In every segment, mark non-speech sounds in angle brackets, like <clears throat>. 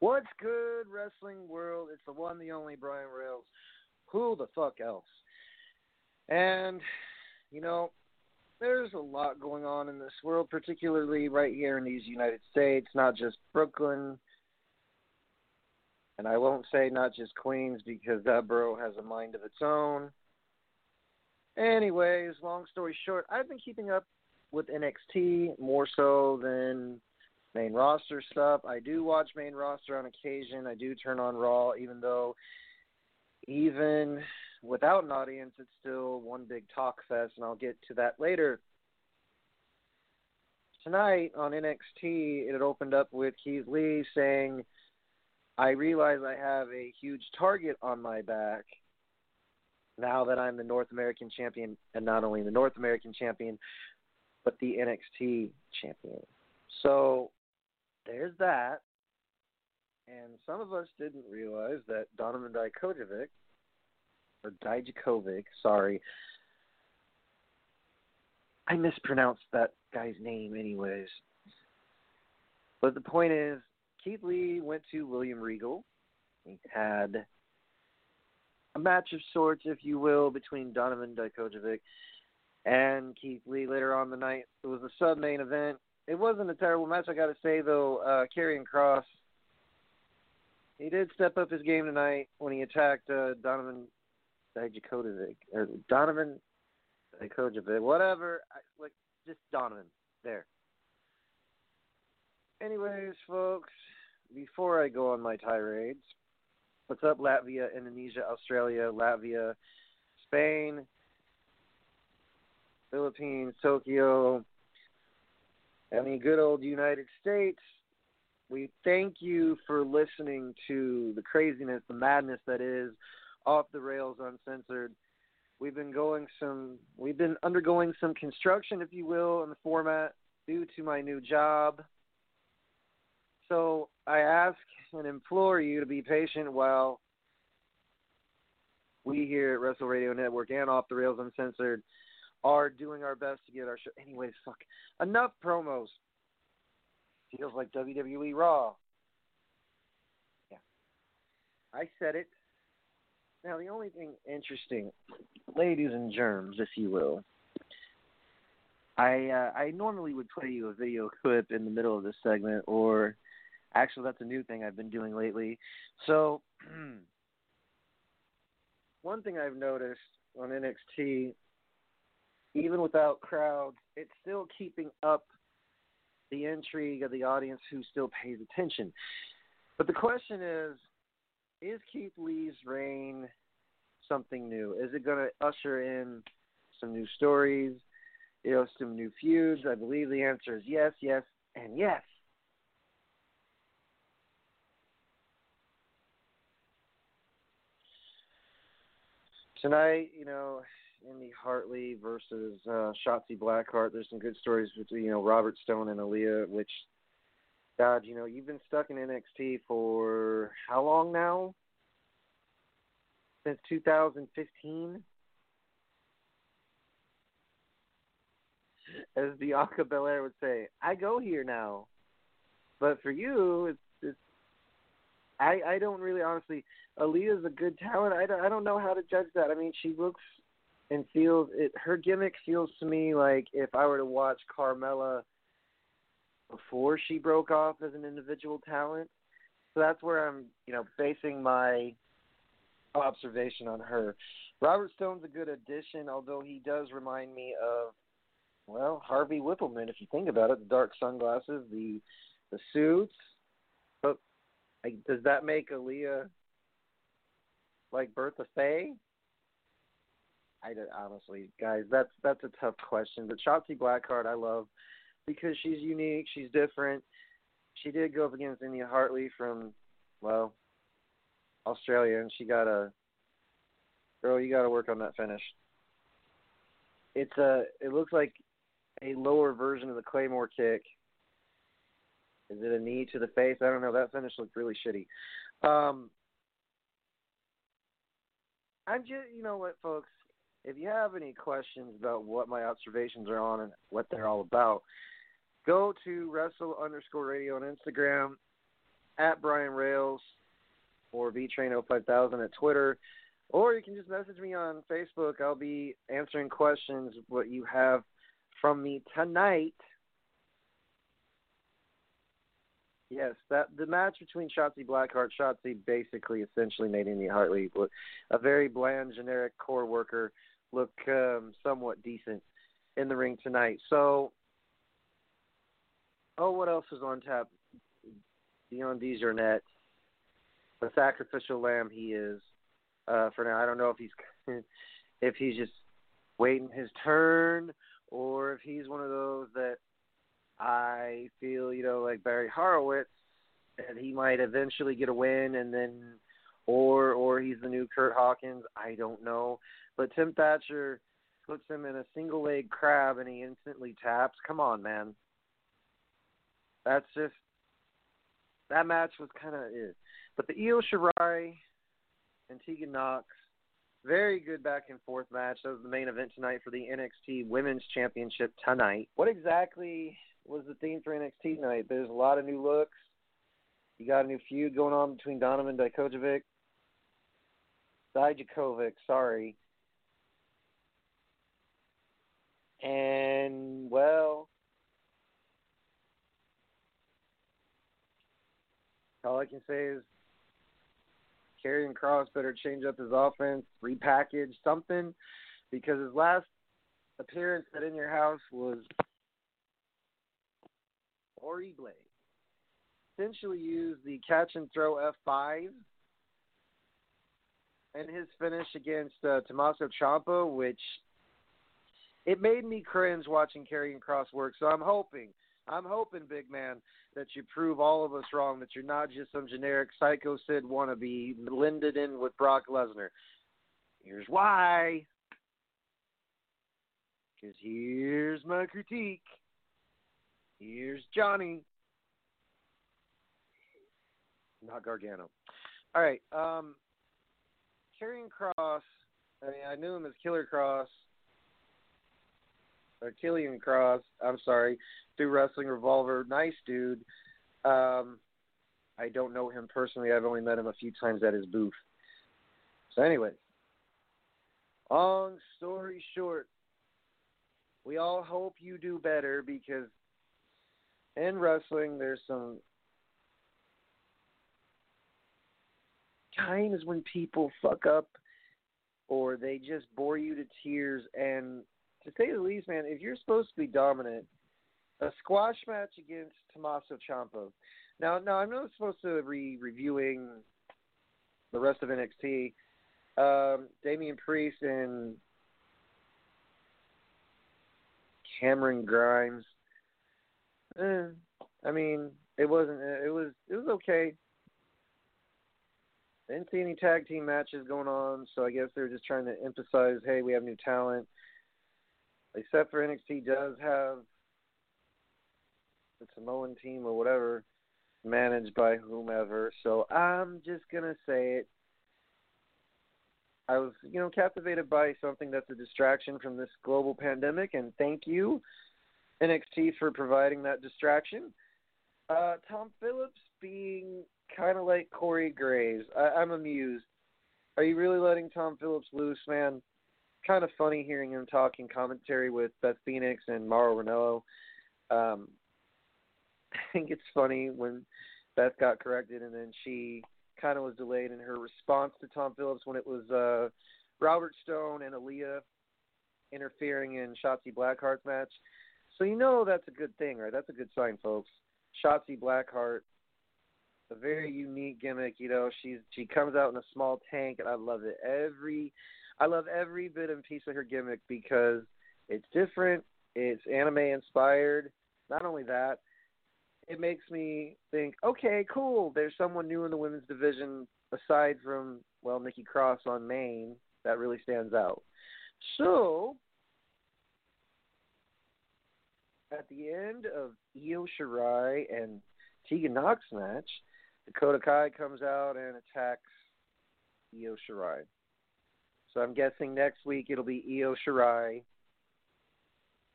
What's good, wrestling world? It's the one, the only Brian Rails. Who the fuck else? And, you know, there's a lot going on in this world, particularly right here in these United States, not just Brooklyn. And I won't say not just Queens because that borough has a mind of its own. Anyways, long story short, I've been keeping up with NXT more so than main roster stuff. I do watch main roster on occasion. I do turn on Raw, even though even without an audience, it's still one big talk fest, and I'll get to that later. Tonight on NXT, it opened up with Keith Lee saying, I realize I have a huge target on my back now that I'm the North American champion, and not only the North American champion, but the NXT champion. So there's that. And some of us didn't realize that Donovan Dijakovic, or Dijakovic, sorry, I mispronounced that guy's name anyways. But the point is, Keith Lee went to William Regal. He had a match of sorts, if you will, between Donovan Dijakovic and Keith Lee later on the night. It was a sub main event. It wasn't a terrible match, I got to say, though. Uh, Karrion Kross, he did step up his game tonight when he attacked uh, Donovan Dijakovic, or Donovan Dijakovic, whatever. I, like, just Donovan. There. Anyways, folks, before I go on my tirades, what's up, Latvia, Indonesia, Australia, Latvia, Spain, Philippines, Tokyo, and the good old United States? We thank you for listening to the craziness, the madness that is off the rails uncensored. We've been going some we've been undergoing some construction, if you will, in the format due to my new job. So I ask and implore you to be patient while we here at Wrestle Radio Network and Off the Rails Uncensored are doing our best to get our show. Anyways, fuck. Enough promos. Feels like WWE Raw. Yeah. I said it. Now, the only thing interesting, ladies and germs, if you will, I uh, I normally would play you a video clip in the middle of this segment, or actually, that's a new thing I've been doing lately. So, <clears throat> one thing I've noticed on NXT, even without crowds, it's still keeping up the intrigue of the audience who still pays attention. But the question is, is Keith Lee's reign something new? Is it going to usher in some new stories, you know, some new feuds? I believe the answer is yes, yes, and yes. Tonight, you know, Indy Hartley versus uh, Shotzi Blackheart. There's some good stories between you know Robert Stone and Aliyah, which God, you know, you've been stuck in NXT for how long now? Since 2015? As Bianca Belair would say, I go here now. But for you, it's, it's I I don't really honestly. Aliyah's a good talent. I don't I don't know how to judge that. I mean, she looks and feels it. Her gimmick feels to me like if I were to watch Carmella before she broke off as an individual talent. So that's where I'm, you know, basing my observation on her. Robert Stone's a good addition, although he does remind me of, well, Harvey Wippleman. If you think about it, the dark sunglasses, the the suits. Like, does that make Aliyah like Bertha Faye? I honestly, guys, that's that's a tough question. But Shotzi Blackheart, I love because she's unique, she's different. She did go up against India Hartley from, well, Australia, and she got a girl. You got to work on that finish. It's a. It looks like a lower version of the Claymore kick. Is it a knee to the face? I don't know. That finish looked really shitty. Um, I'm just, you know what, folks. If you have any questions about what my observations are on and what they're all about, go to wrestle underscore radio on Instagram, at Brian Rails, or VTrain05000 at Twitter, or you can just message me on Facebook. I'll be answering questions what you have from me tonight. Yes, that the match between Shotzi Blackheart, Shotzi basically essentially made Indy Hartley look a very bland, generic core worker look um, somewhat decent in the ring tonight. So Oh, what else is on tap? Dion Dejournette, the sacrificial lamb he is. Uh, for now, I don't know if he's <laughs> if he's just waiting his turn or if he's one of those that I feel, you know, like Barry Horowitz, that he might eventually get a win and then, or or he's the new Curt Hawkins. I don't know, but Tim Thatcher puts him in a single leg crab and he instantly taps. Come on, man that's just that match was kind of eh. it. But the Io Shirai and Tegan Nox, very good back and forth match. That was the main event tonight for the NXT Women's Championship tonight. What exactly was the theme for NXT tonight? There's a lot of new looks. You got a new feud going on between Donovan Dijakovic. Dijakovic, sorry. And well, All I can say is Karrion Kross better change up his offense, repackage something, because his last appearance at In Your House was horrible. Essentially used the catch and throw F5 and his finish against uh, Tommaso Ciampa, which it made me cringe watching Karrion Kross work. So I'm hoping – I'm hoping, big man, that you prove all of us wrong, that you're not just some generic Psycho Sid wannabe blended in with Brock Lesnar. Here's why. Because here's my critique. Here's Johnny. Not Gargano. All right. Um, Karrion Kross. I mean, I knew him as Killer Kross or Killian Kross. I'm sorry, through Wrestling Revolver. Nice dude. Um, I don't know him personally. I've only met him a few times at his booth. So, anyway, long story short, we all hope you do better because in wrestling, there's some times when people fuck up or they just bore you to tears and to say the least, man, if you're supposed to be dominant, a squash match against Tommaso Ciampa. Now, now I'm not supposed to be reviewing the rest of NXT. Um, Damian Priest and Cameron Grimes. Eh, I mean, it wasn't. It was. It was okay. didn't see any tag team matches going on, so I guess they're just trying to emphasize, hey, we have new talent except for NXT does have the Samoan team or whatever managed by whomever. So I'm just gonna say it. I was, you know, captivated by something that's a distraction from this global pandemic, and thank you, NXT, for providing that distraction. Uh, Tom Phillips being kind of like Corey Graves. I, I'm amused. Are you really letting Tom Phillips loose, man? Kind of funny hearing him talking commentary with Beth Phoenix and Mauro Ranallo. Um, <laughs> I think it's funny when Beth got corrected and then she kind of was delayed in her response to Tom Phillips when it was uh, Robert Stone and Aliyah interfering in Shotzi Blackheart's match. So you know that's a good thing, right? That's a good sign, folks. Shotzi Blackheart, a very unique gimmick. You know, she's she comes out in a small tank, and I love it. Every, I love every bit and piece of her gimmick because it's different. It's anime inspired. Not only that, it makes me think, okay, cool. There's someone new in the women's division aside from well Nikki Cross on main that really stands out. So at the end of Io Shirai and Tegan Nox match, Dakota Kai comes out and attacks Io Shirai. So I'm guessing next week it'll be Io Shirai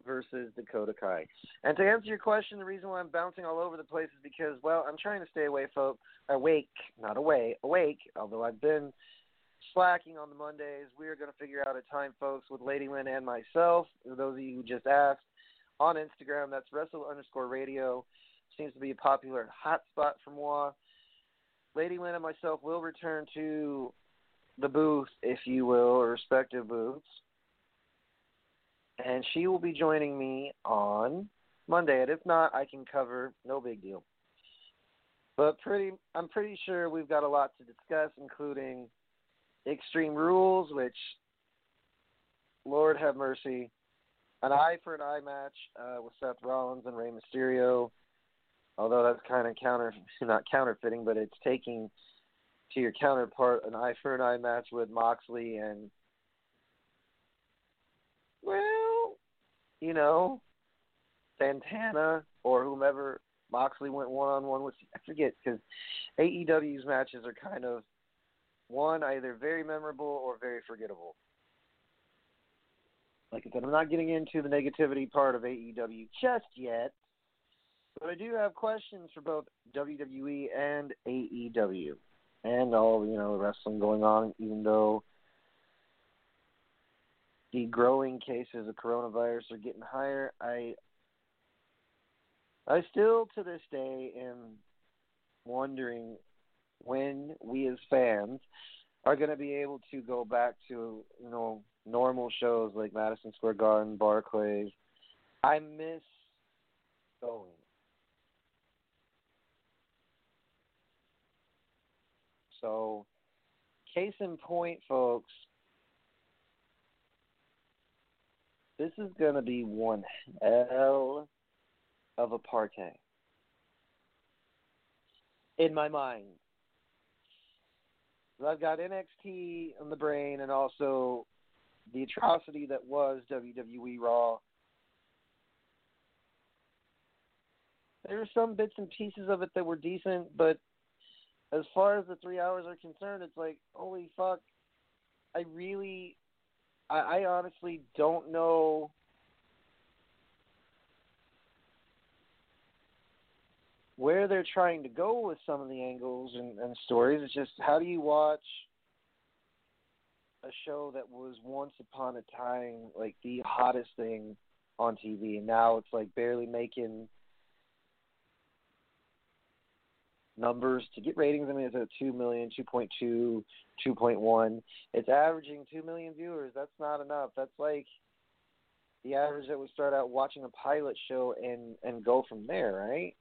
versus Dakota Kai. And to answer your question, the reason why I'm bouncing all over the place is because, well, I'm trying to stay away, folks. Awake, not away, awake. Although I've been slacking on the Mondays, we are going to figure out a time, folks, with Lady Lynn and myself. For those of you who just asked, on Instagram. That's Wrestle underscore Radio. Seems to be a popular hotspot for moi. Lady Lynn and myself will return to the booth, if you will, or respective booths. And she will be joining me on Monday. And if not, I can cover. No big deal. But pretty, I'm pretty sure we've got a lot to discuss, including Extreme Rules, which, Lord have mercy, an eye for an eye match uh, with Seth Rollins and Rey Mysterio. Although that's kind of counter, <laughs> not counterfeiting, but it's taking to your counterpart an eye for an eye match with Moxley and, well, you know, Santana or whomever Moxley went one on one with. I forget because AEW's matches are kind of one either very memorable or very forgettable. Like I said, I'm not getting into the negativity part of AEW just yet, but I do have questions for both WWE and AEW and all you know the wrestling going on. Even though the growing cases of coronavirus are getting higher, I I still to this day am wondering when we as fans are going to be able to go back to you know normal shows like Madison Square Garden, Barclays. I miss going. So, case in point, folks, this is going to be one hell of a party in my mind. I've got NXT on the brain and also the atrocity that was WWE Raw. There are some bits and pieces of it that were decent, but as far as the three hours are concerned, it's like, holy fuck, I really, I, I honestly don't know. Where they're trying to go with some of the angles and, and stories. It's just how do you watch a show that was once upon a time like the hottest thing on TV, and now it's like barely making numbers to get ratings. I mean, it's at 2 million, 2.2, 2.1. It's averaging 2 million viewers. That's not enough. That's like the average that would start out watching a pilot show and and go from there, right?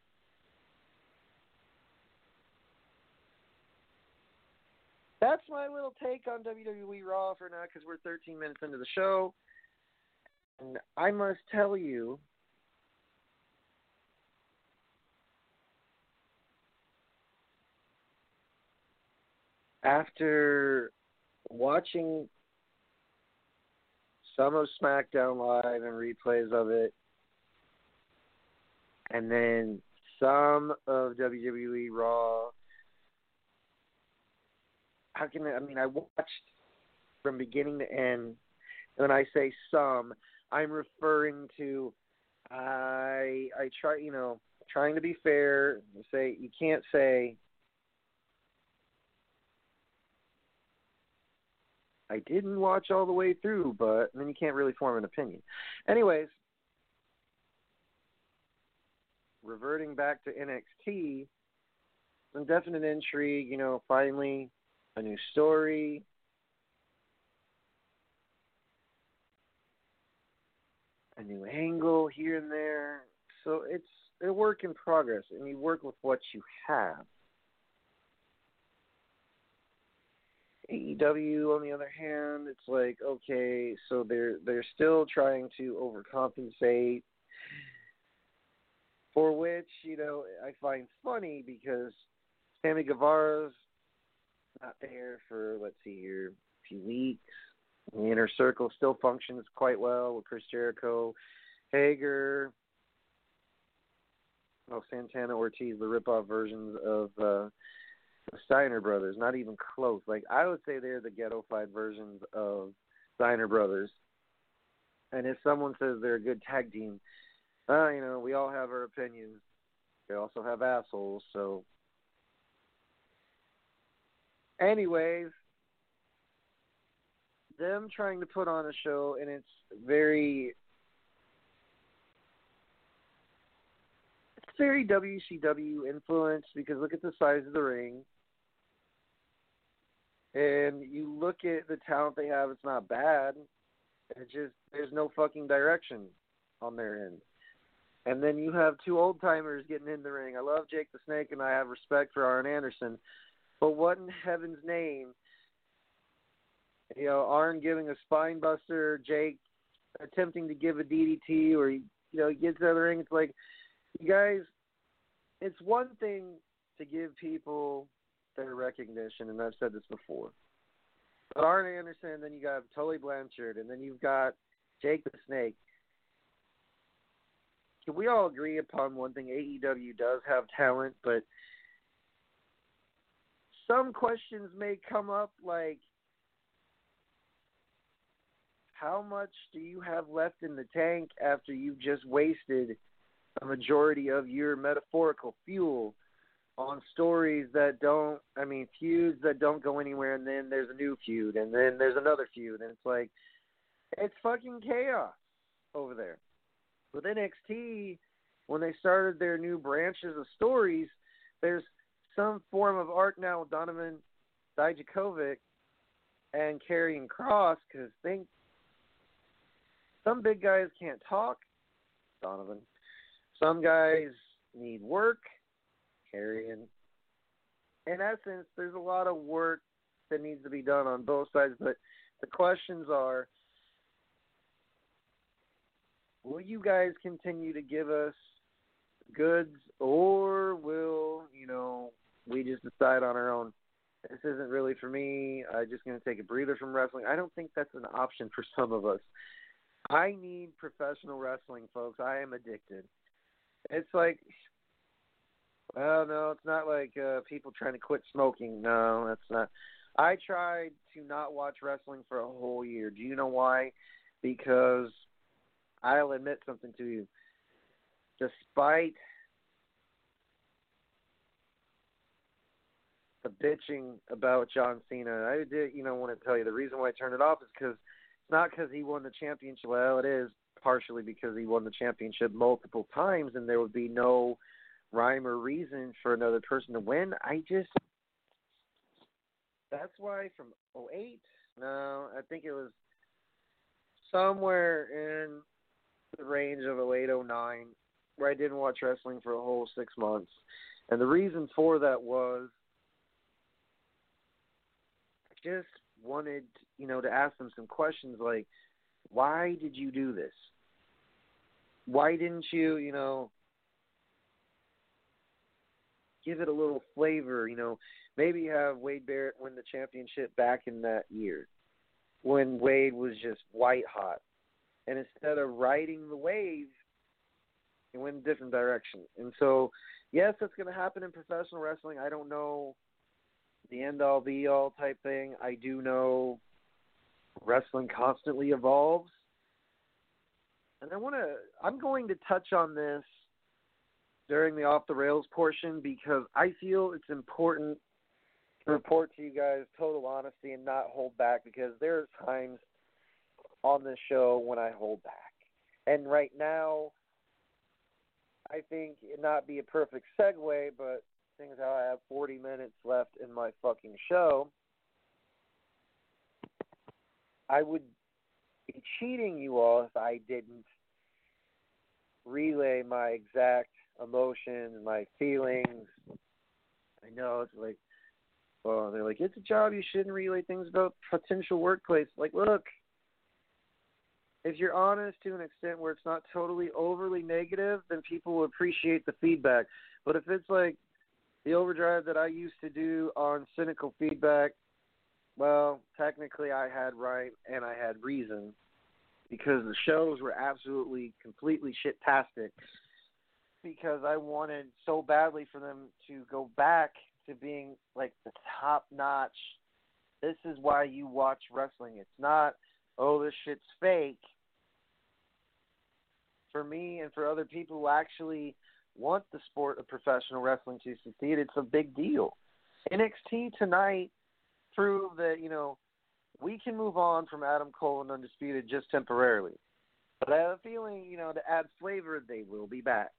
That's my little take on WWE Raw for now because we're 13 minutes into the show. And I must tell you, after watching some of SmackDown Live and replays of it, and then some of WWE Raw how can I, I mean I watched from beginning to end. When I say some, I'm referring to I I try you know trying to be fair. Say you can't say I didn't watch all the way through, but then you can't really form an opinion. Anyways, reverting back to NXT, some definite intrigue. You know, finally a new story. A new angle here and there. So it's a work in progress and you work with what you have. AEW, on the other hand, it's like okay, so they're they're still trying to overcompensate, for which you know I find funny because Sammy Guevara's not there for let's see here a few weeks. The inner circle still functions quite well with Chris Jericho, Hager, oh Santana Ortiz, the rip-off versions of. uh the Steiner brothers, not even close. Like I would say they're the ghetto-fied versions of Steiner brothers. And if someone says they're a good tag team, uh, you know, we all have our opinions. They also have assholes, so anyways, them trying to put on a show and it's very it's very WCW influenced because look at the size of the ring and you look at the talent they have, it's not bad. It's just there's no fucking direction on their end. And then you have two old timers getting in the ring. I love Jake the Snake and I have respect for Arn Anderson. But what in heaven's name you know, Arn giving a spine buster, Jake attempting to give a DDT or you know, he gets out of the ring, it's like you guys it's one thing to give people their recognition, and I've said this before. But Arn Anderson, then you got Tully Blanchard, and then you've got Jake the Snake. Can we all agree upon one thing? AEW does have talent, but some questions may come up like how much do you have left in the tank after you've just wasted a majority of your metaphorical fuel on stories that don't I mean feuds that don't go anywhere and then there's a new feud and then there's another feud and it's like it's fucking chaos over there. With NXT when they started their new branches of stories, there's some form of arc now with Donovan Dijakovic and Karrion Kross because think some big guys can't talk, Donovan. Some guys need work Karrion. In essence, there's a lot of work that needs to be done on both sides, but the questions are will you guys continue to give us goods or will, you know, we just decide on our own this isn't really for me. I'm just going to take a breather from wrestling. I don't think that's an option for some of us. I need professional wrestling, folks. I am addicted. It's like well, no, it's not like uh, people trying to quit smoking. No, that's not. I tried to not watch wrestling for a whole year. Do you know why? Because I'll admit something to you. Despite the bitching about John Cena, I did, you know, want to tell you the reason why I turned it off is because it's not because he won the championship. Well, it is partially because he won the championship multiple times, and there would be no rhyme or reason for another person to win. I just that's why from 08, no, I think it was somewhere in the range of 08, 09, where I didn't watch wrestling for a whole six months. And the reason for that was just wanted, you know, to ask them some questions like, why did you do this? Why didn't you, you know, give it a little flavor. You know, maybe have Wade Barrett win the championship back in that year when Wade was just white hot, and instead of riding the wave, he went in a different direction. And so, yes, that's going to happen in professional wrestling. I don't know the end all be all type thing. I do know wrestling constantly evolves. And I want to I'm going to touch on this during the off the rails portion because I feel it's important to report to you guys total honesty and not hold back because there are times on this show when I hold back. And right now, I think it not be a perfect segue, but seeing as how I have 40 minutes left in my fucking show, I would be cheating you all if I didn't relay my exact emotions, my feelings. I know it's like, well, they're like, it's a job. You shouldn't relay things about potential workplace. Like, look, if you're honest to an extent where it's not totally overly negative, then people will appreciate the feedback. But if it's like the overdrive that I used to do on cynical feedback, well, technically I had right and I had reason because the shows were absolutely completely shit-tastic because I wanted so badly for them to go back to being like the top notch. This is why you watch wrestling. It's not, oh, this shit's fake. For me and for other people who actually want the sport of professional wrestling to succeed, it's a big deal. NXT tonight proved that, you know, we can move on from Adam Cole and Undisputed just temporarily. But I have a feeling, you know, to add flavor, they will be back.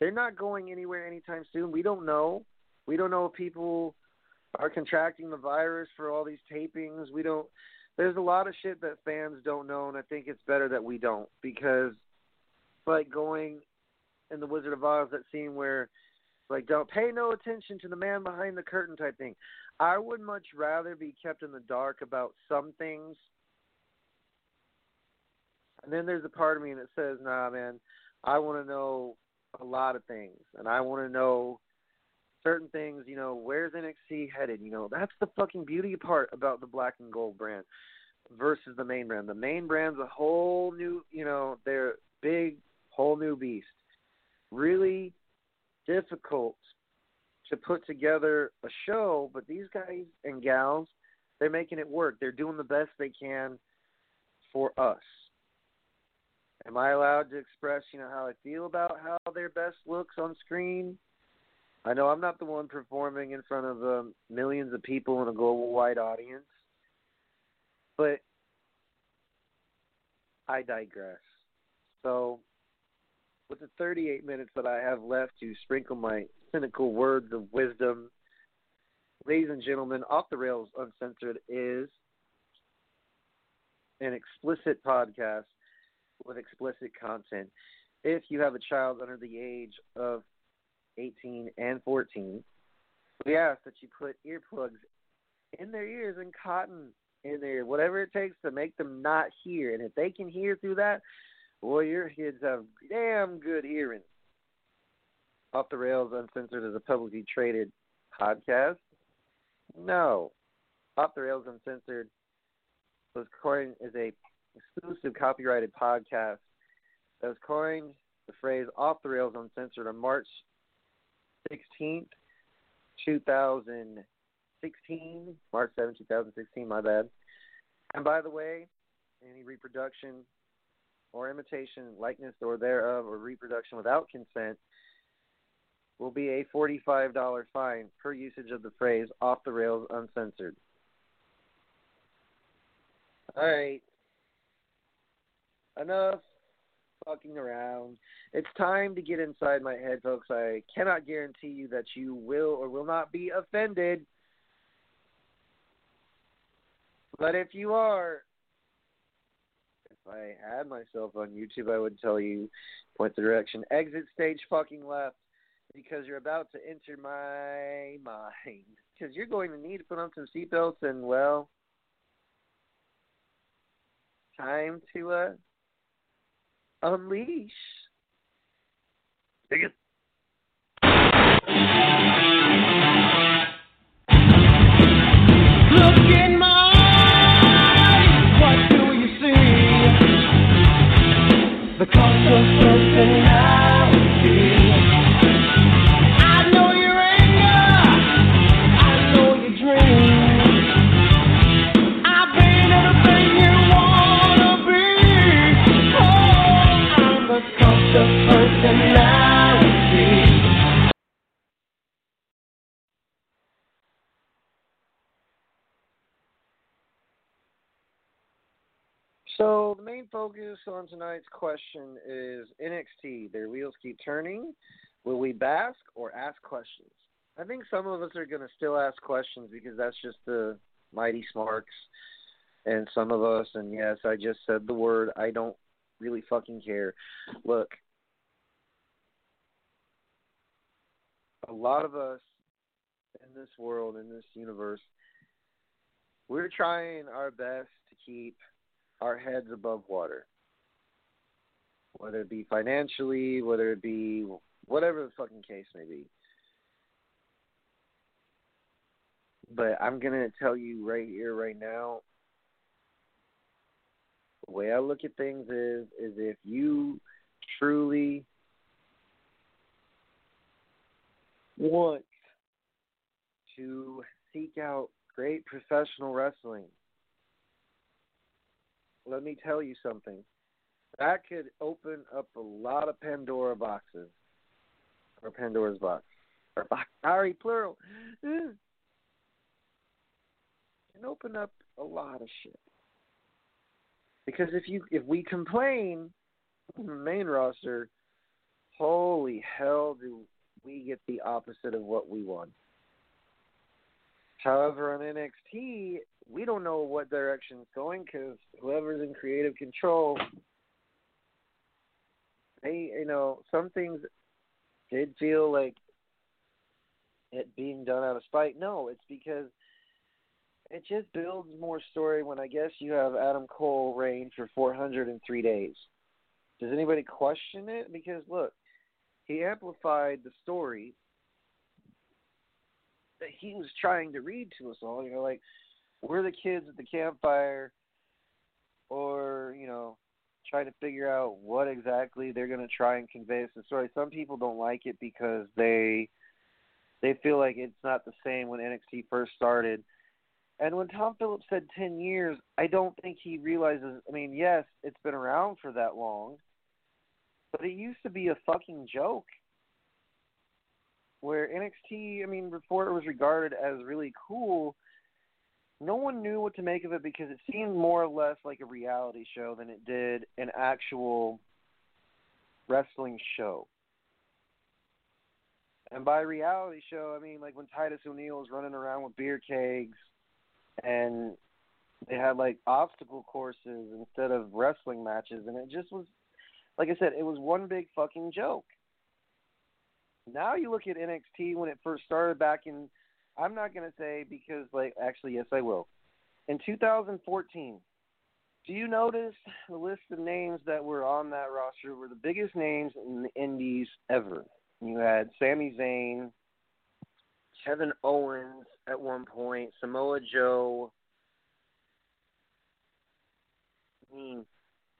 They're not going anywhere anytime soon. We don't know. We don't know if people are contracting the virus for all these tapings. We don't. There's a lot of shit that fans don't know, and I think it's better that we don't because, like going in the Wizard of Oz, that scene where, like, don't pay no attention to the man behind the curtain type thing. I would much rather be kept in the dark about some things. And then there's a part of me that says, nah, man, I want to know a lot of things, and I want to know certain things. You know, where's NXT headed? You know, that's the fucking beauty part about the black and gold brand versus the main brand. The main brand's a whole new, you know, they're big, whole new beast. Really difficult to put together a show, but these guys and gals, they're making it work. They're doing the best they can for us. Am I allowed to express, you know, how I feel about how their best looks on screen? I know I'm not the one performing in front of um, millions of people in a global wide audience, but I digress. So, with the 38 minutes that I have left to sprinkle my cynical words of wisdom, ladies and gentlemen, Off the Rails Uncensored is an explicit podcast with explicit content. If you have a child under the age of 18 and 14, we ask that you put earplugs in their ears and cotton in there, whatever it takes to make them not hear. And if they can hear through that, boy, your kids have damn good hearing. Off the Rails Uncensored is a publicly traded podcast. No. Off the Rails Uncensored was coined as a exclusive copyrighted podcast that was coined the phrase off the rails uncensored on March 16th, 2016. March 7, 2016, my bad. And by the way, any reproduction or imitation, likeness, or thereof, or reproduction without consent will be a $45 fine per usage of the phrase off the rails uncensored. All right enough fucking around. It's time to get inside my head, folks. I cannot guarantee you that you will or will not be offended. But if you are, I had myself on YouTube, I would tell you point the direction, exit stage fucking left, because you're about to enter my mind. <laughs> Because you're going to need to put on some seatbelts and, well, time to uh, unleash. Dig focus on tonight's question is NXT. Their wheels keep turning. Will we bask or ask questions? I think some of us are going to still ask questions because that's just the mighty smarks, and some of us. And yes, I just said the word. I don't really fucking care. Look, a lot of us in this world, in this universe, we're trying our best to keep our heads above water. Whether it be financially, whether it be whatever the fucking case may be. But I'm gonna tell you right here, right now, the way I look at things is is if you truly want to seek out great professional wrestling, let me tell you something. That could open up a lot of Pandora boxes. Or Pandora's box. Or box sorry, plural. Can open up a lot of shit. Because if you if we complain the main roster, holy hell do we get the opposite of what we want. However, on NXT, we don't know what direction it's going because whoever's in creative control, they, you know, some things did feel like it being done out of spite. No, it's because it just builds more story when I guess you have Adam Cole reign for 403 days. Does anybody question it? Because look, he amplified the story that he was trying to read to us all. You know, like we're the kids at the campfire, or you know, trying to figure out what exactly they're going to try and convey us the story. Some people don't like it because they they feel like it's not the same when NXT first started. And when Tom Phillips said 10 years, I don't think he realizes. I mean, yes, it's been around for that long, but it used to be a fucking joke. Where NXT, I mean, before it was regarded as really cool, no one knew what to make of it because it seemed more or less like a reality show than it did an actual wrestling show. And by reality show, I mean like when Titus O'Neil was running around with beer kegs and they had like obstacle courses instead of wrestling matches and it just was like I said, it was one big fucking joke. Now you look at NXT when it first started back in I'm not going to say because, like, actually, yes, I will. In 2014, do you notice the list of names that were on that roster were the biggest names in the Indies ever? You had Sami Zayn, Kevin Owens at one point, Samoa Joe. I mean,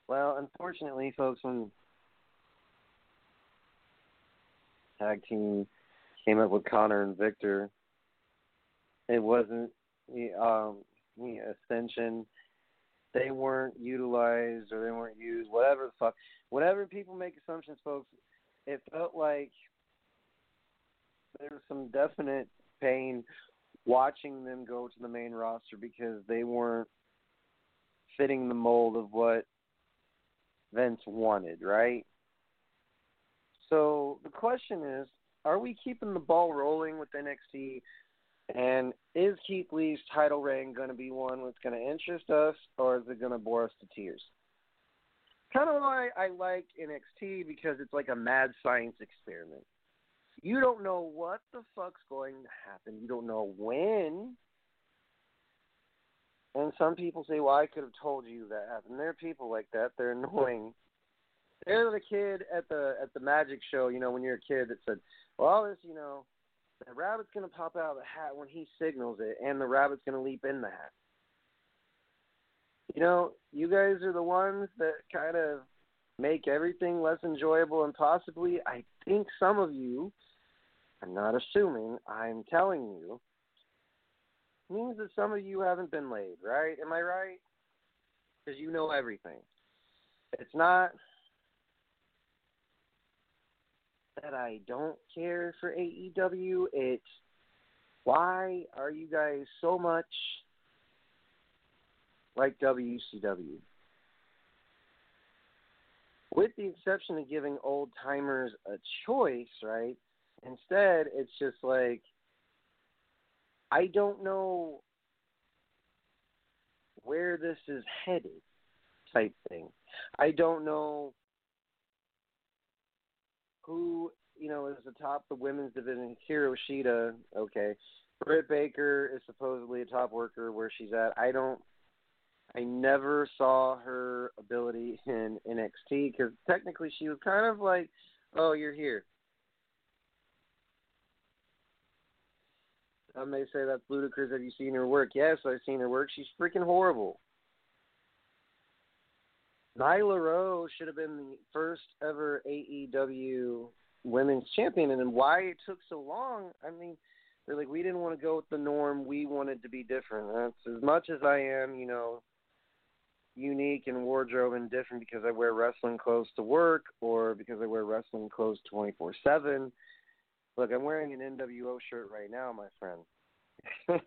well, unfortunately, folks, when tag team came up with Konnor and Viktor, it wasn't um the ascension. They weren't utilized or they weren't used. Whatever the fuck. Whatever people make assumptions, folks. It felt like there was some definite pain watching them go to the main roster because they weren't fitting the mold of what Vince wanted, right? So the question is, are we keeping the ball rolling with NXT and is Keith Lee's title reign going to be one that's going to interest us, or is it going to bore us to tears? Kind of why I like NXT because it's like a mad science experiment. You don't know what the fuck's going to happen. You don't know when. And some people say, "Well, I could have told you that happened." There are people like that. They're annoying. They're the kid at the at the magic show. You know, when you're a kid that said, "Well, this, you know, the rabbit's going to pop out of the hat when he signals it, and the rabbit's going to leap in the hat. You know, you guys are the ones that kind of make everything less enjoyable, and possibly, I think some of you, I'm not assuming, I'm telling you, means that some of you haven't been laid, right? Am I right? Because you know everything. It's not that I don't care for AEW. It's why are you guys so much like WCW? with the exception of giving old timers a choice, right? Instead, it's just like I don't know where this is headed type thing. I don't know who, you know, is atop the women's division. Hikaru Shida, okay. Britt Baker is supposedly a top worker where she's at. I don't I never saw her ability in NXT because technically she was kind of like, "Oh, you're here." Some may say that's ludicrous. Have you seen her work? Yes, I've seen her work. She's freaking horrible. Nyla Rose should have been the first ever AEW Women's Champion, and then why it took so long? I mean, they're like, we didn't want to go with the norm. We wanted to be different. That's as much as I am, you know, unique in wardrobe and different because I wear wrestling clothes to work or because I wear wrestling clothes 24 7. Look, I'm wearing an NWO shirt right now, my friend. <laughs>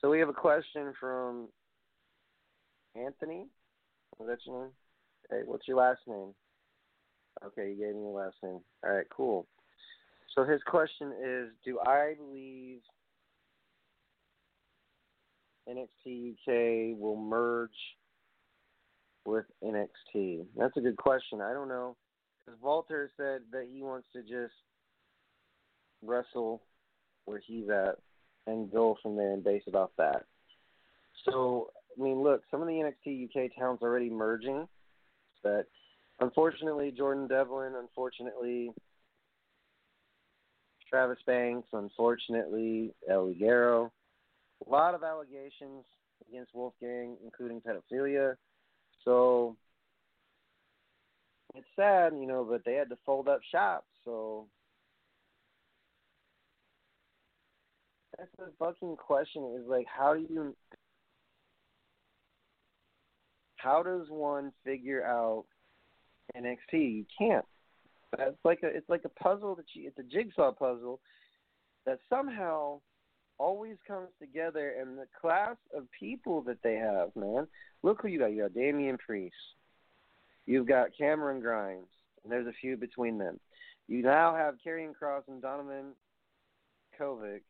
so we have a question from Anthony. Is that your name? Hey, what's your last name? Okay, you gave me your last name. All right, cool. So his question is Do I believe NXT UK will merge with NXT? That's a good question. I don't know. Because Walter said that he wants to just wrestle where he's at and go from there and base it off that. So, I mean, look, some of the NXT UK towns already merging, but unfortunately, Jordan Devlin, unfortunately, Travis Banks, unfortunately, El Ligero. A lot of allegations against Wolfgang, including pedophilia. So it's sad, you know, but they had to fold up shop. So that's the fucking question. Is like, how do you, how does one figure out NXT? You can't. It's like a, it's like a puzzle that you, it's a jigsaw puzzle that somehow always comes together, and the class of people that they have, man. Look who you got. You got Damian Priest. You've got Cameron Grimes, and there's a few between them. You now have Karrion Kross and Donovan Kovic.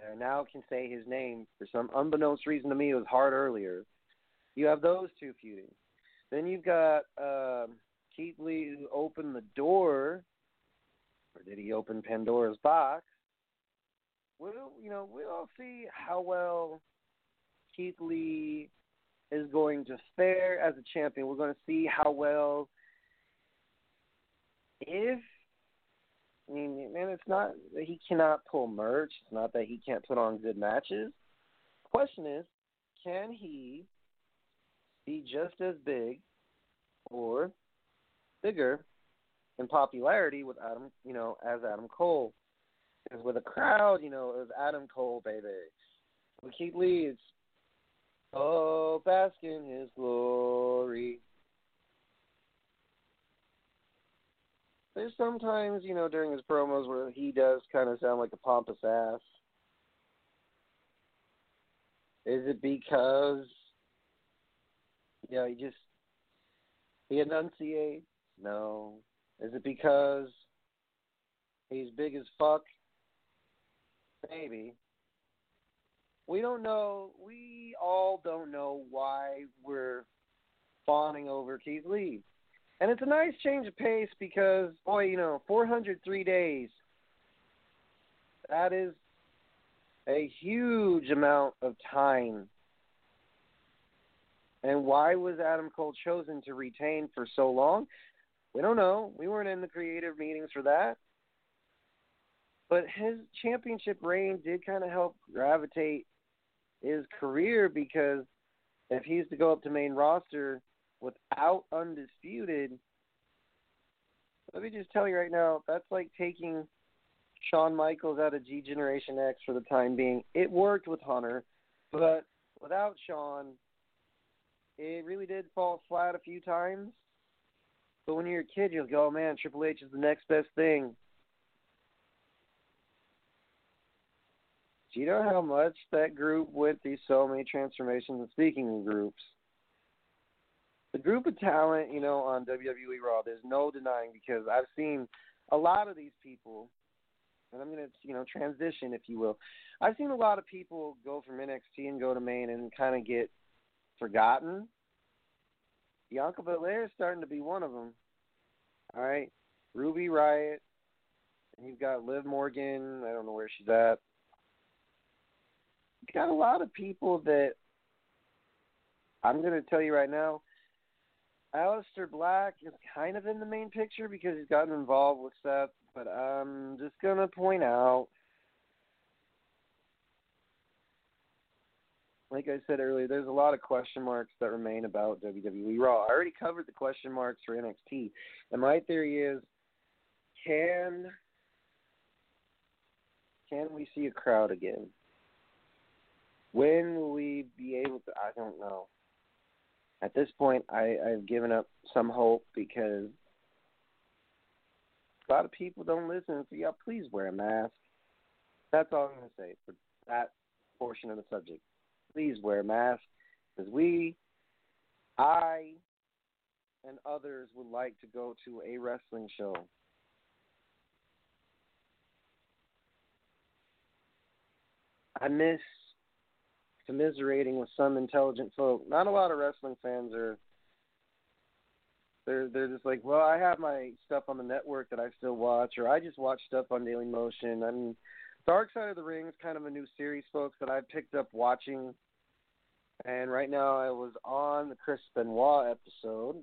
I now can say his name for some unbeknownst reason to me. It was hard earlier. You have those two feuding. Then you've got um, Keith Lee who opened the door, or did he open Pandora's box? we'll you know we'll see how well Keith Lee is going to fare as a champion. We're going to see how well if I mean, man, it's not that he cannot pull merch. It's not that he can't put on good matches. Question is, can he be just as big or bigger in popularity with Adam, you know, as Adam Cole? Because with a crowd, you know, it was Adam Cole, baby. With Keith Lee, it's Oh, bask in his glory. There's sometimes, you know, during his promos where he does kind of sound like a pompous ass. Is it because, you know, he just, he enunciates? No. Is it because he's big as fuck Maybe. We don't know. We all don't know why we're fawning over Keith Lee. And it's a nice change of pace because, boy, you know, 403 days. That is a huge amount of time. And why was Adam Cole chosen to retain for so long? We don't know. We weren't in the creative meetings for that. But his championship reign did kind of help gravitate his career because if he's to go up to main roster without undisputed, let me just tell you right now, that's like taking Shawn Michaels out of G Generation X for the time being. It worked with Hunter, but without Shawn, it really did fall flat a few times. But when you're a kid, you'll go, oh man, Triple H is the next best thing. Do you know how much that group went through so many transformations? And speaking of groups, the group of talent, you know, on WWE Raw, there's no denying because I've seen a lot of these people, and I'm going to, you know, transition, if you will. I've seen a lot of people go from NXT and go to main and kind of get forgotten. Bianca Belair is starting to be one of them. All right, Ruby Riott, and you've got Liv Morgan. I don't know where she's at. You've got a lot of people that I'm going to tell you right now. Aleister Black is kind of in the main picture because he's gotten involved with Seth, but I'm just going to point out like I said earlier, there's a lot of question marks that remain about WWE Raw. I already covered the question marks for NXT, and my theory is, can can we see a crowd again? When will we be able to? I don't know. At this point, I, I've given up some hope because a lot of people don't listen. So yeah, please wear a mask. That's all I'm to say for that portion of the subject please wear masks because we, I, and others would like to go to a wrestling show. I miss commiserating with some intelligent folk. Not a lot of wrestling fans are. They're they're just like, well, I have my stuff on the network that I still watch, or I just watch stuff on Daily Motion. I mean, Dark Side of the Ring is kind of a new series, folks, that I picked up watching. And right now I was on the Chris Benoit episode.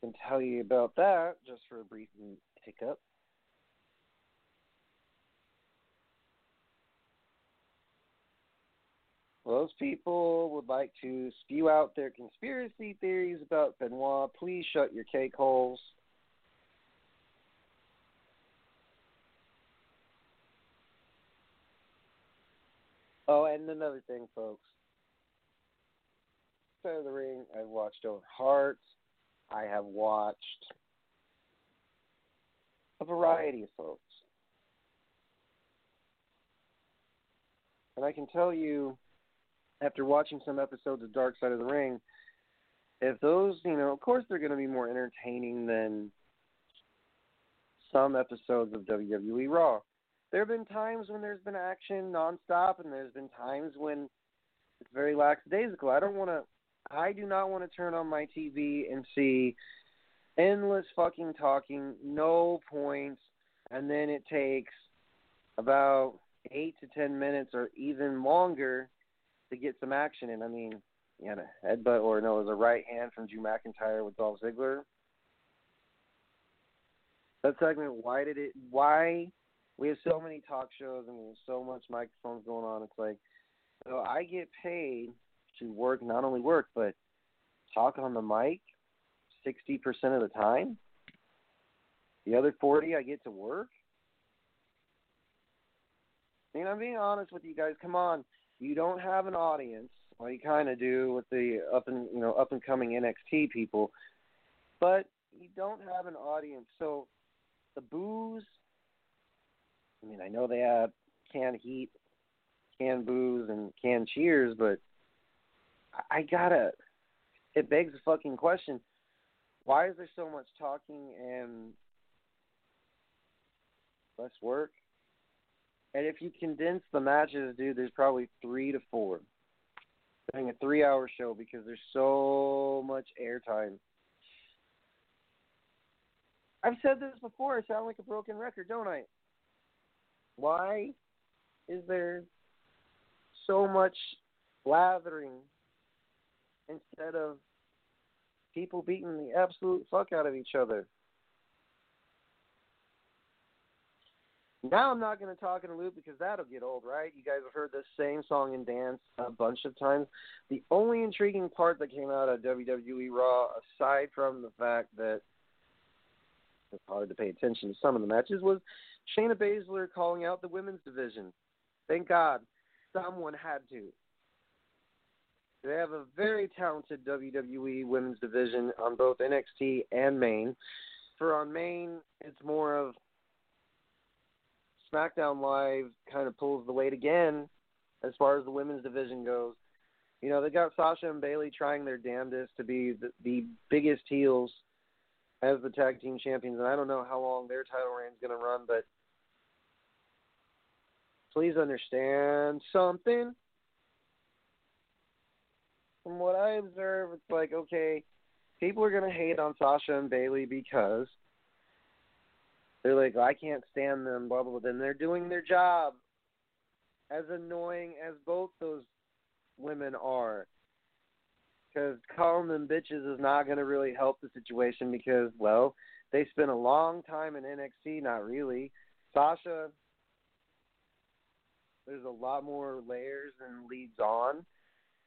Can tell you about that just for a brief hiccup. those people would like to spew out their conspiracy theories about Benoit, please shut your cake holes. Oh, and another thing, folks. Side of the Ring, I've watched Owen Hart. I have watched a variety of folks. And I can tell you, after watching some episodes of Dark Side of the Ring, if those, you know, of course they're going to be more entertaining than some episodes of WWE Raw there have been times when there's been action nonstop, and there's been times when it's very lackadaisical. I don't want to. I do not want to turn on my TV and see endless fucking talking, no points, and then it takes about eight to ten minutes or even longer to get some action in. I mean, you had a headbutt or no, it was a right hand from Drew McIntyre with Dolph Ziggler. That segment, why did it? Why we have so many talk shows and we have so much microphones going on. It's like, so I get paid to work, not only work, but talk on the mic 60% of the time. The other 40 I get to work. I mean, I'm being honest with you guys. Come on, you don't have an audience. Well, you kind of do with the up and you know up and coming NXT people, but you don't have an audience. So the booze I mean, I know they have canned heat, canned booze, and canned cheers, but I gotta. It begs the fucking question: Why is there so much talking and less work? And if you condense the matches, dude, there's probably three to four. Doing a three-hour show because there's so much airtime. I've said this before. I sound like a broken record, don't I? Why is there so much blathering instead of people beating the absolute fuck out of each other? Now I'm not going to talk in a loop because that'll get old, right? You guys have heard this same song and dance a bunch of times. The only intriguing part that came out of WWE Raw, aside from the fact that it's hard to pay attention to some of the matches, was Shayna Baszler calling out the women's division. Thank God someone had to. They have a very talented WWE women's division on both NXT and Main. For on Main, it's more of SmackDown Live kind of pulls the weight again as far as the women's division goes. You know, they got Sasha and Bayley trying their damnedest to be the, the biggest heels as the tag team champions, and I don't know how long their title reign is going to run, but please understand something. From what I observe, it's like okay, people are going to hate on Sasha and Bayley because they're like, I can't stand them, blah blah blah. Then they're doing their job. As annoying as both those women are, because calling them bitches is not going to really help the situation because, well, they spent a long time in NXT. Not really. Sasha, there's a lot more layers and leads on.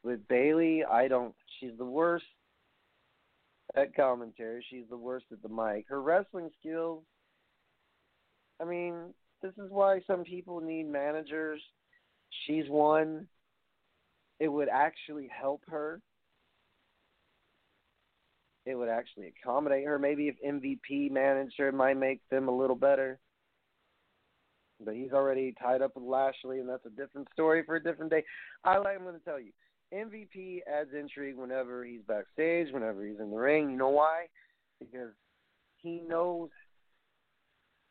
With Bayley, I don't. She's the worst at commentary. She's the worst at the mic. Her wrestling skills. I mean, this is why some people need managers. She's one. It would actually help her it would actually accommodate her. Maybe if MVP managed her, it might make them a little better. But he's already tied up with Lashley, and that's a different story for a different day. I like. I'm going to tell you, MVP adds intrigue whenever he's backstage, whenever he's in the ring. You know why? Because he knows,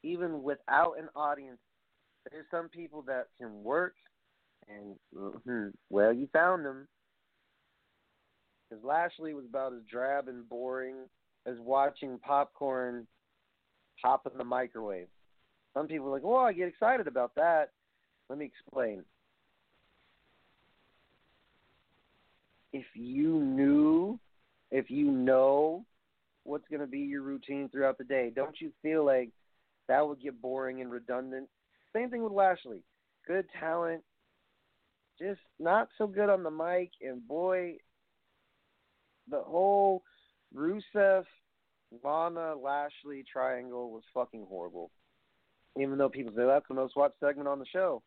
even without an audience, there's some people that can work, and hmm, well, you found them because Lashley was about as drab and boring as watching popcorn pop in the microwave. Some people are like, "Oh, I get excited about that." Let me explain. If you knew, if you know what's going to be your routine throughout the day, don't you feel like that would get boring and redundant? Same thing with Lashley. Good talent, just not so good on the mic, and boy, the whole Rusev, Lana, Lashley triangle was fucking horrible. Even though people say that's the most watched segment on the show,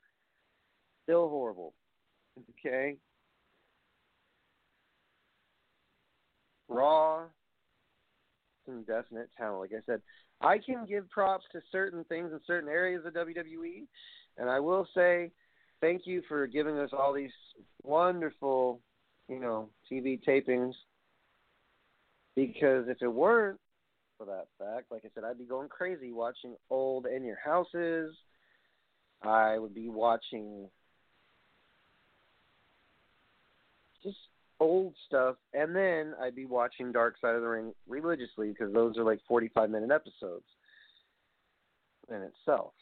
still horrible. Okay. Raw, some definite talent. Like I said, I can give props to certain things in certain areas of WWE, and I will say thank you for giving us all these wonderful, you know, TV tapings because if it weren't for that fact, like I said, I'd be going crazy watching old In Your Houses. I would be watching just old stuff, and then I'd be watching Dark Side of the Ring religiously because those are like 45 minute episodes in itself.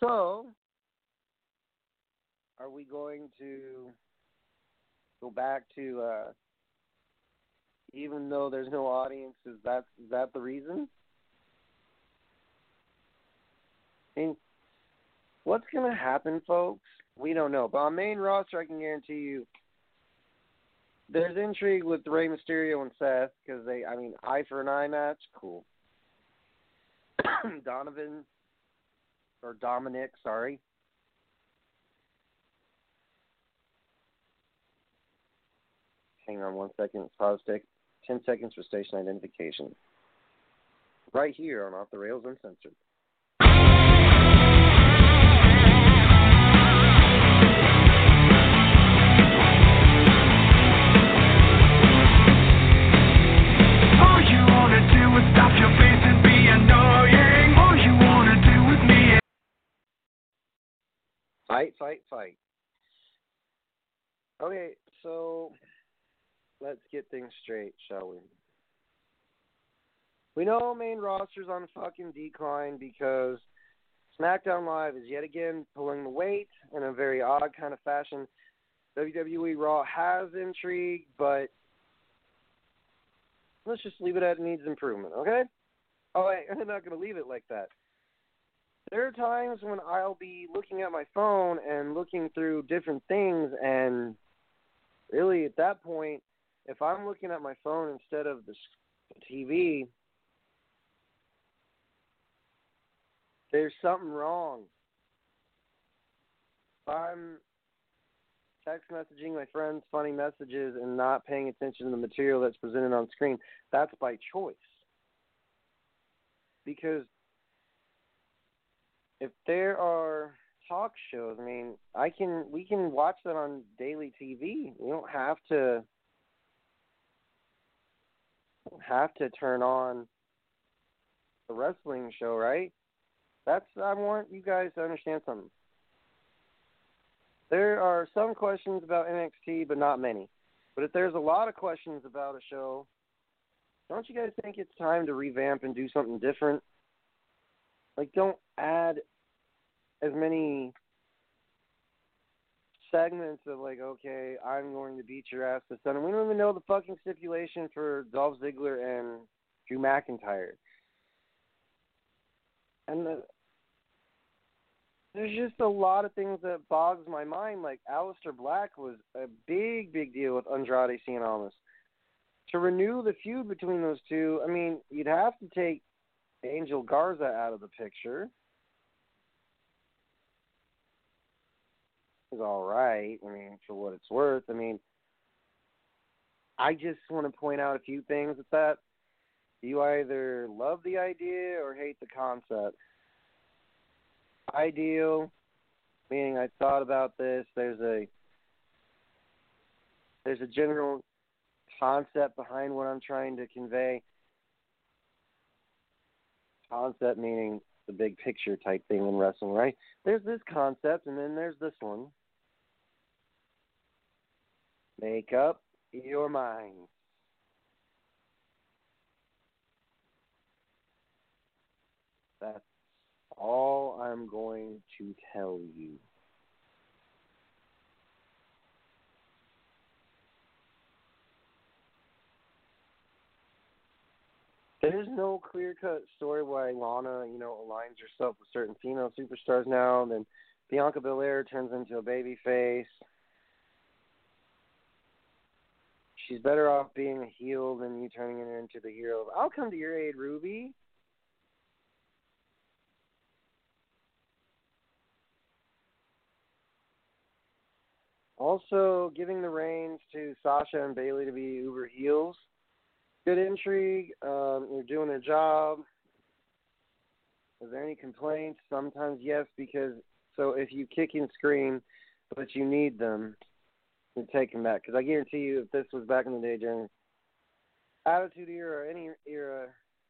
So, are we going to go back to uh, even though there's no audience? Is that is that the reason? I mean, what's going to happen, folks? We don't know. But on main roster, I can guarantee you, there's intrigue with Rey Mysterio and Seth because they, I mean, eye for an eye match, cool. <clears throat> Donovan or Dominic, sorry, Hang on one second. Pause take 10 seconds for station identification. Right here on Off the Rails Uncensored. All you wanna do is stop your face and be annoying. All you wanna do is me. Fight, fight, fight. Okay, so let's get things straight, shall we? We know main roster's on fucking decline because SmackDown Live is yet again pulling the weight in a very odd kind of fashion. WWE Raw has intrigue, but let's just leave it at needs improvement, okay? Oh, wait, <laughs> I'm not going to leave it like that. There are times when I'll be looking at my phone and looking through different things, and really at that point, if I'm looking at my phone instead of the TV, there's something wrong. If I'm text messaging my friends funny messages and not paying attention to the material that's presented on screen, that's by choice. Because if there are talk shows, I mean, I can we can watch that on daily TV. We don't have to have to turn on the wrestling show, right? That's I want you guys to understand something. There are some questions about NXT, but not many. But if there's a lot of questions about a show, don't you guys think it's time to revamp and do something different? Like, don't add as many segments of like, okay, I'm going to beat your ass this Sunday. We don't even know the fucking stipulation for Dolph Ziggler and Drew McIntyre. And the, there's just a lot of things that bogs my mind. Like Aleister Black was a big, big deal with Andrade Cien Almas. To renew the feud between those two, I mean, you'd have to take Angel Garza out of the picture. Is all right. I mean, for what it's worth. I mean, I just want to point out a few things with that. You either love the idea or hate the concept ideal, meaning I thought about this. There's a there's a general concept behind what I'm trying to convey. Concept meaning the big picture type thing in wrestling, right? There's this concept, and then there's this one. Make up your mind. That's all I'm going to tell you. There's no clear cut story why Lana, you know, aligns herself with certain female superstars now, and then Bianca Belair turns into a baby face. She's better off being a heel than you turning her into the hero. I'll come to your aid, Ruby. Also, giving the reins to Sasha and Bayley to be uber heels. Good intrigue. Um, you're doing their job. Is there any complaints? Sometimes yes, because so if you kick and scream, but you need them, you take him back. Because I guarantee you, if this was back in the day during Attitude Era or any era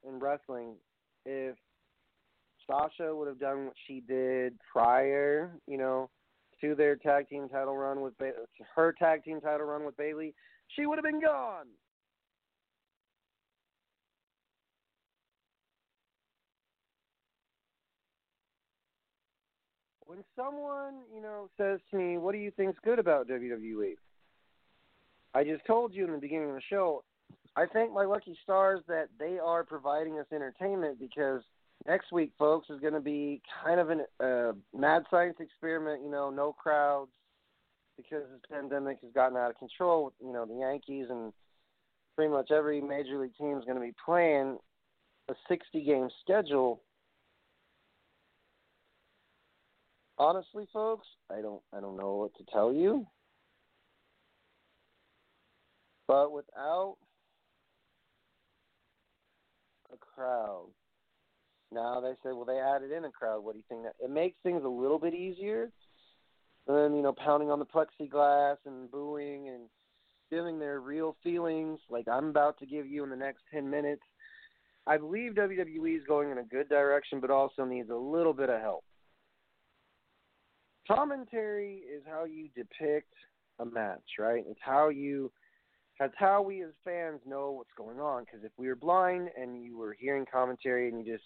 in wrestling, if Sasha would have done what she did prior, you know, to their tag team title run with ba- her tag team title run with Bayley, she would have been gone. When someone, you know, says to me, "What do you think's good about WWE?" I just told you in the beginning of the show, I thank my lucky stars that they are providing us entertainment because next week, folks, is going to be kind of a uh, mad science experiment. You know, no crowds because this pandemic has gotten out of control. You know, the Yankees and pretty much every major league team is going to be playing a 60 game schedule. Honestly, folks, I don't I don't know what to tell you. But without a crowd, now they say, well, they added in a crowd. What do you think? That it makes things a little bit easier than you know pounding on the plexiglass and booing and giving their real feelings, like I'm about to give you in the next ten minutes. I believe WWE is going in a good direction, but also needs a little bit of help. Commentary is how you depict a match, right? It's how you that's how we as fans know what's going on. Because if we were blind and you were hearing commentary and you just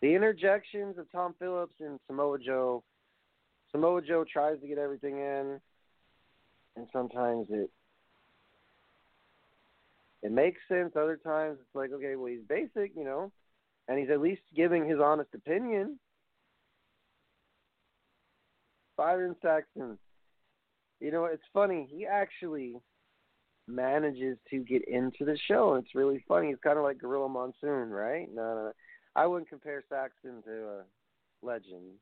the interjections of Tom Phillips and Samoa Joe. Samoa Joe tries to get everything in, and sometimes it it makes sense. Other times it's like, okay, well he's basic, you know, and he's at least giving his honest opinion. Byron Saxton, you know, it's funny. He actually manages to get into the show. It's really funny. He's kind of like Gorilla Monsoon, right? No, no, I wouldn't compare Saxton to a legend,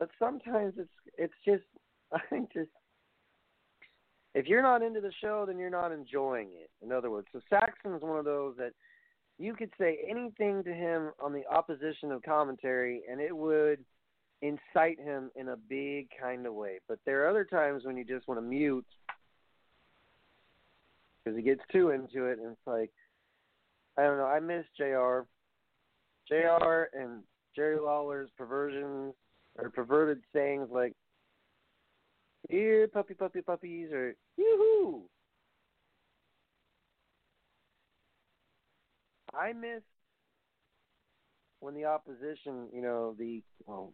but sometimes it's it's just <laughs> I think just if you're not into the show, then you're not enjoying it. In other words, so Saxton is one of those that you could say anything to him on the opposition of commentary, and it would incite him in a big kind of way. But there are other times when you just want to mute because he gets too into it, and it's like, I don't know. I miss Jr. Jr. and Jerry Lawler's perversions or perverted sayings like "here puppy puppy puppies" or "yoo-hoo." I miss when the opposition, you know, the well,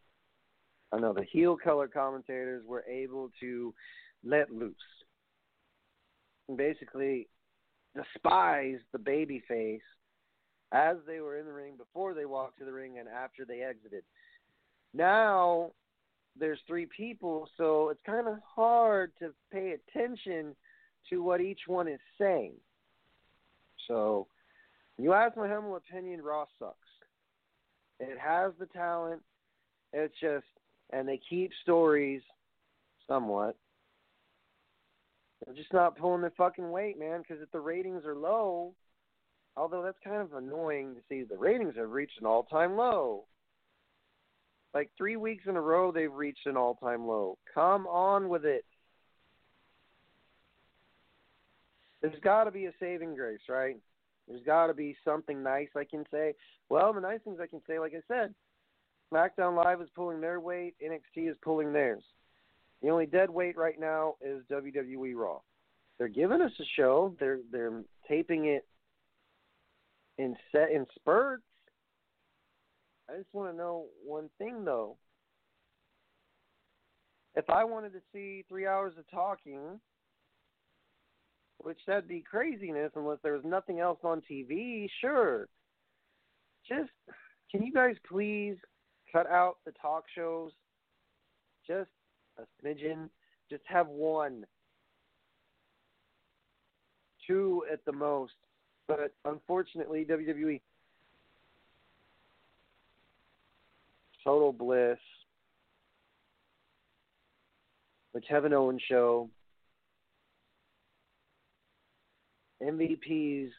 I know the heel color commentators were able to let loose and basically despise the baby face as they were in the ring before they walked to the ring and after they exited. Now there's three people, so it's kind of hard to pay attention to what each one is saying. So, you ask my humble opinion, Raw sucks. It has the talent. It's just, and they keep stories somewhat. They're just not pulling their fucking weight, man, because if the ratings are low, although that's kind of annoying to see, the ratings have reached an all time low. Like three weeks in a row, they've reached an all time low. Come on with it. There's got to be a saving grace, right? There's got to be something nice I can say. Well, the nice things I can say, like I said, SmackDown Live is pulling their weight, NXT is pulling theirs. The only dead weight right now is WWE Raw. They're giving us a show. They're they're taping it in set in spurts. I just want to know one thing though. If I wanted to see three hours of talking, which that'd be craziness unless there was nothing else on TV, sure. Just can you guys please cut out the talk shows? Just a smidgen. Just have one, two at the most. But unfortunately, WWE Total Bliss, the Kevin Owens Show, MVPs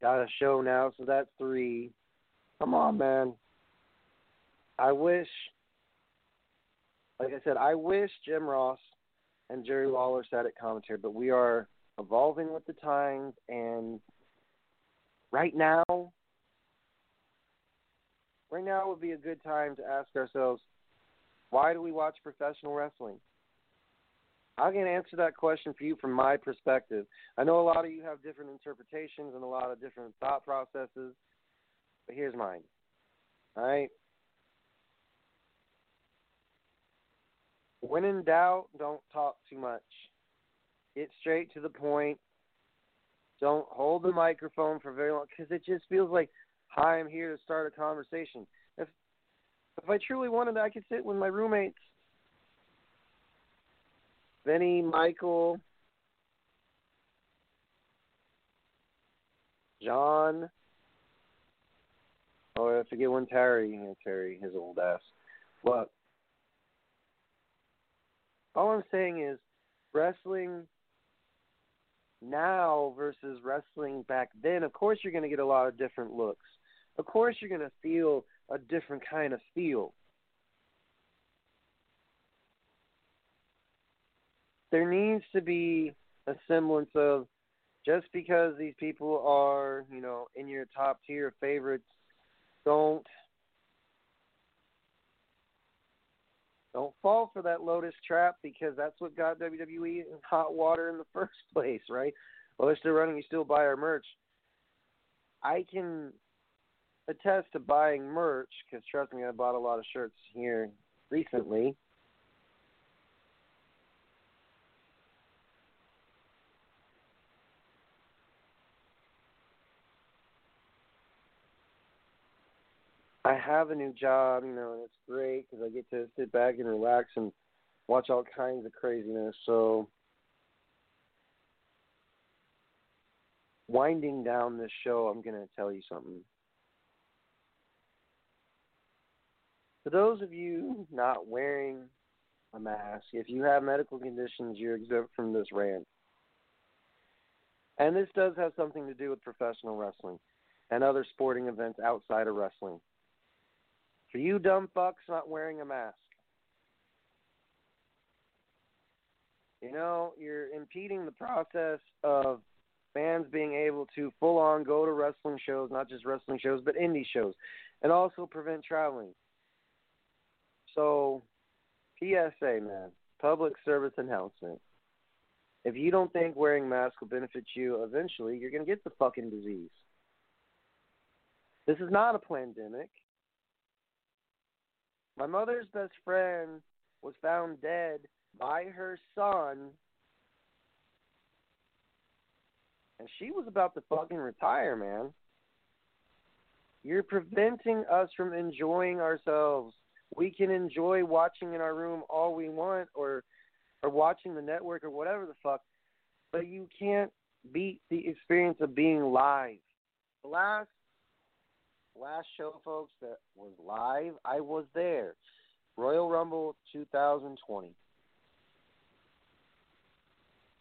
got a show now, so that's three. Come on, man. I wish like I said, I wish Jim Ross and Jerry Lawler sat at commentary, but we are evolving with the times, and right now, right now would be a good time to ask ourselves, why do we watch professional wrestling? I can answer that question for you from my perspective. I know a lot of you have different interpretations and a lot of different thought processes, but here's mine. All right. When in doubt, don't talk too much. Get straight to the point. Don't hold the microphone for very long because it just feels like, "Hi, I'm here to start a conversation." If if I truly wanted, I could sit with my roommates, Benny, Michael, John. Oh, I forget one Terry. Terry, his old ass. But all I'm saying is wrestling now versus wrestling back then, of course you're going to get a lot of different looks. Of course you're going to feel a different kind of feel. There needs to be a semblance of just because these people are, you know, in your top tier favorites, don't Don't fall for that Lotus trap because that's what got WWE in hot water in the <laughs> first place, right? Well, they're still running. You still buy our merch. I can attest to buying merch because trust me, I bought a lot of shirts here recently. I have a new job, you know, and it's great because I get to sit back and relax and watch all kinds of craziness. So, winding down this show, I'm going to tell you something. For those of you not wearing a mask, if you have medical conditions, you're exempt from this rant. And this does have something to do with professional wrestling and other sporting events outside of wrestling. For you dumb fucks not wearing a mask, you know, you're impeding the process of fans being able to full on go to wrestling shows, not just wrestling shows, but indie shows, and also prevent traveling. So, PSA, man, public service announcement. If you don't think wearing masks will benefit you, eventually you're going to get the fucking disease. This is not a pandemic. My mother's best friend was found dead by her son, and she was about to fucking retire, man. You're preventing us from enjoying ourselves. We can enjoy watching in our room all we want, or or watching the network or whatever the fuck, but you can't beat the experience of being live. The last last show, folks, that was live, I was there. Royal Rumble 2020.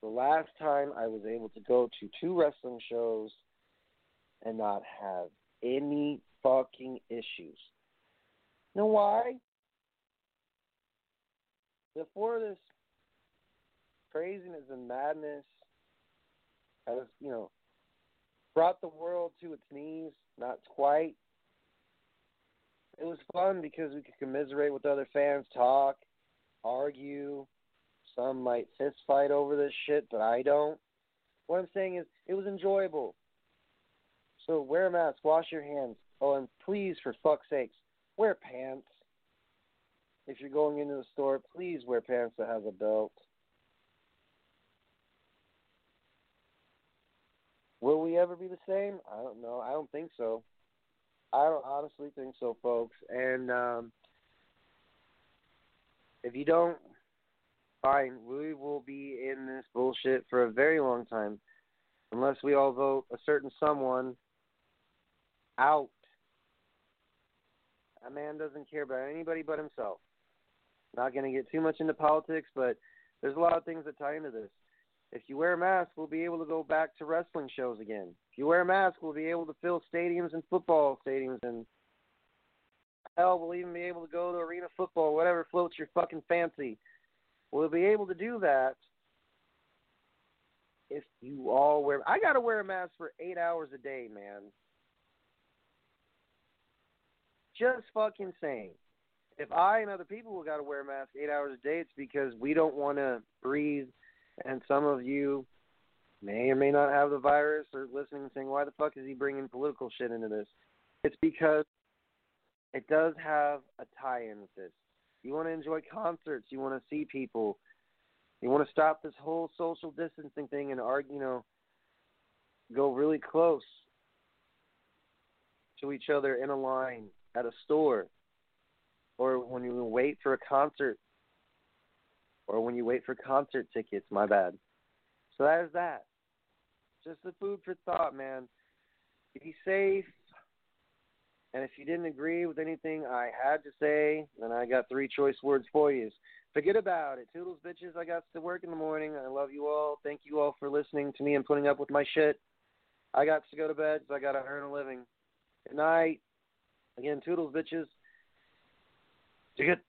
The last time I was able to go to two wrestling shows and not have any fucking issues. You know why? Before this craziness and madness has, you know, brought the world to its knees, not quite. It was fun because we could commiserate with other fans, talk, argue. Some might fist fight over this shit, but I don't. What I'm saying is, it was enjoyable. So wear a mask, wash your hands. Oh, and please, for fuck's sakes, wear pants. If you're going into the store, please wear pants that has a belt. Will we ever be the same? I don't know. I don't think so. I don't honestly think so, folks. And um, if you don't, fine. We will be in this bullshit for a very long time, unless we all vote a certain someone out. A man doesn't care about anybody but himself. Not going to get too much into politics, but there's a lot of things that tie into this. If you wear a mask, we'll be able to go back to wrestling shows again. If you wear a mask, we'll be able to fill stadiums and football stadiums and hell, we'll even be able to go to arena football, whatever floats your fucking fancy. We'll be able to do that if you all wear. I got to wear a mask for eight hours a day, man. Just fucking saying. If I and other people will got to wear a mask eight hours a day, it's because we don't want to breathe and some of you may or may not have the virus or listening and saying, why the fuck is he bringing political shit into this? It's because it does have a tie in with this. You want to enjoy concerts, you want to see people, you want to stop this whole social distancing thing and argue, you know, go really close to each other in a line at a store or when you wait for a concert or when you wait for concert tickets. My bad. So that is that. Just the food for thought, man. Be safe. And if you didn't agree with anything I had to say, then I got three choice words for you. Forget about it. Toodles, bitches. I got to work in the morning. I love you all. Thank you all for listening to me and putting up with my shit. I got to go to bed, so I got to earn a living. Good night. Again, Toodles, bitches. Get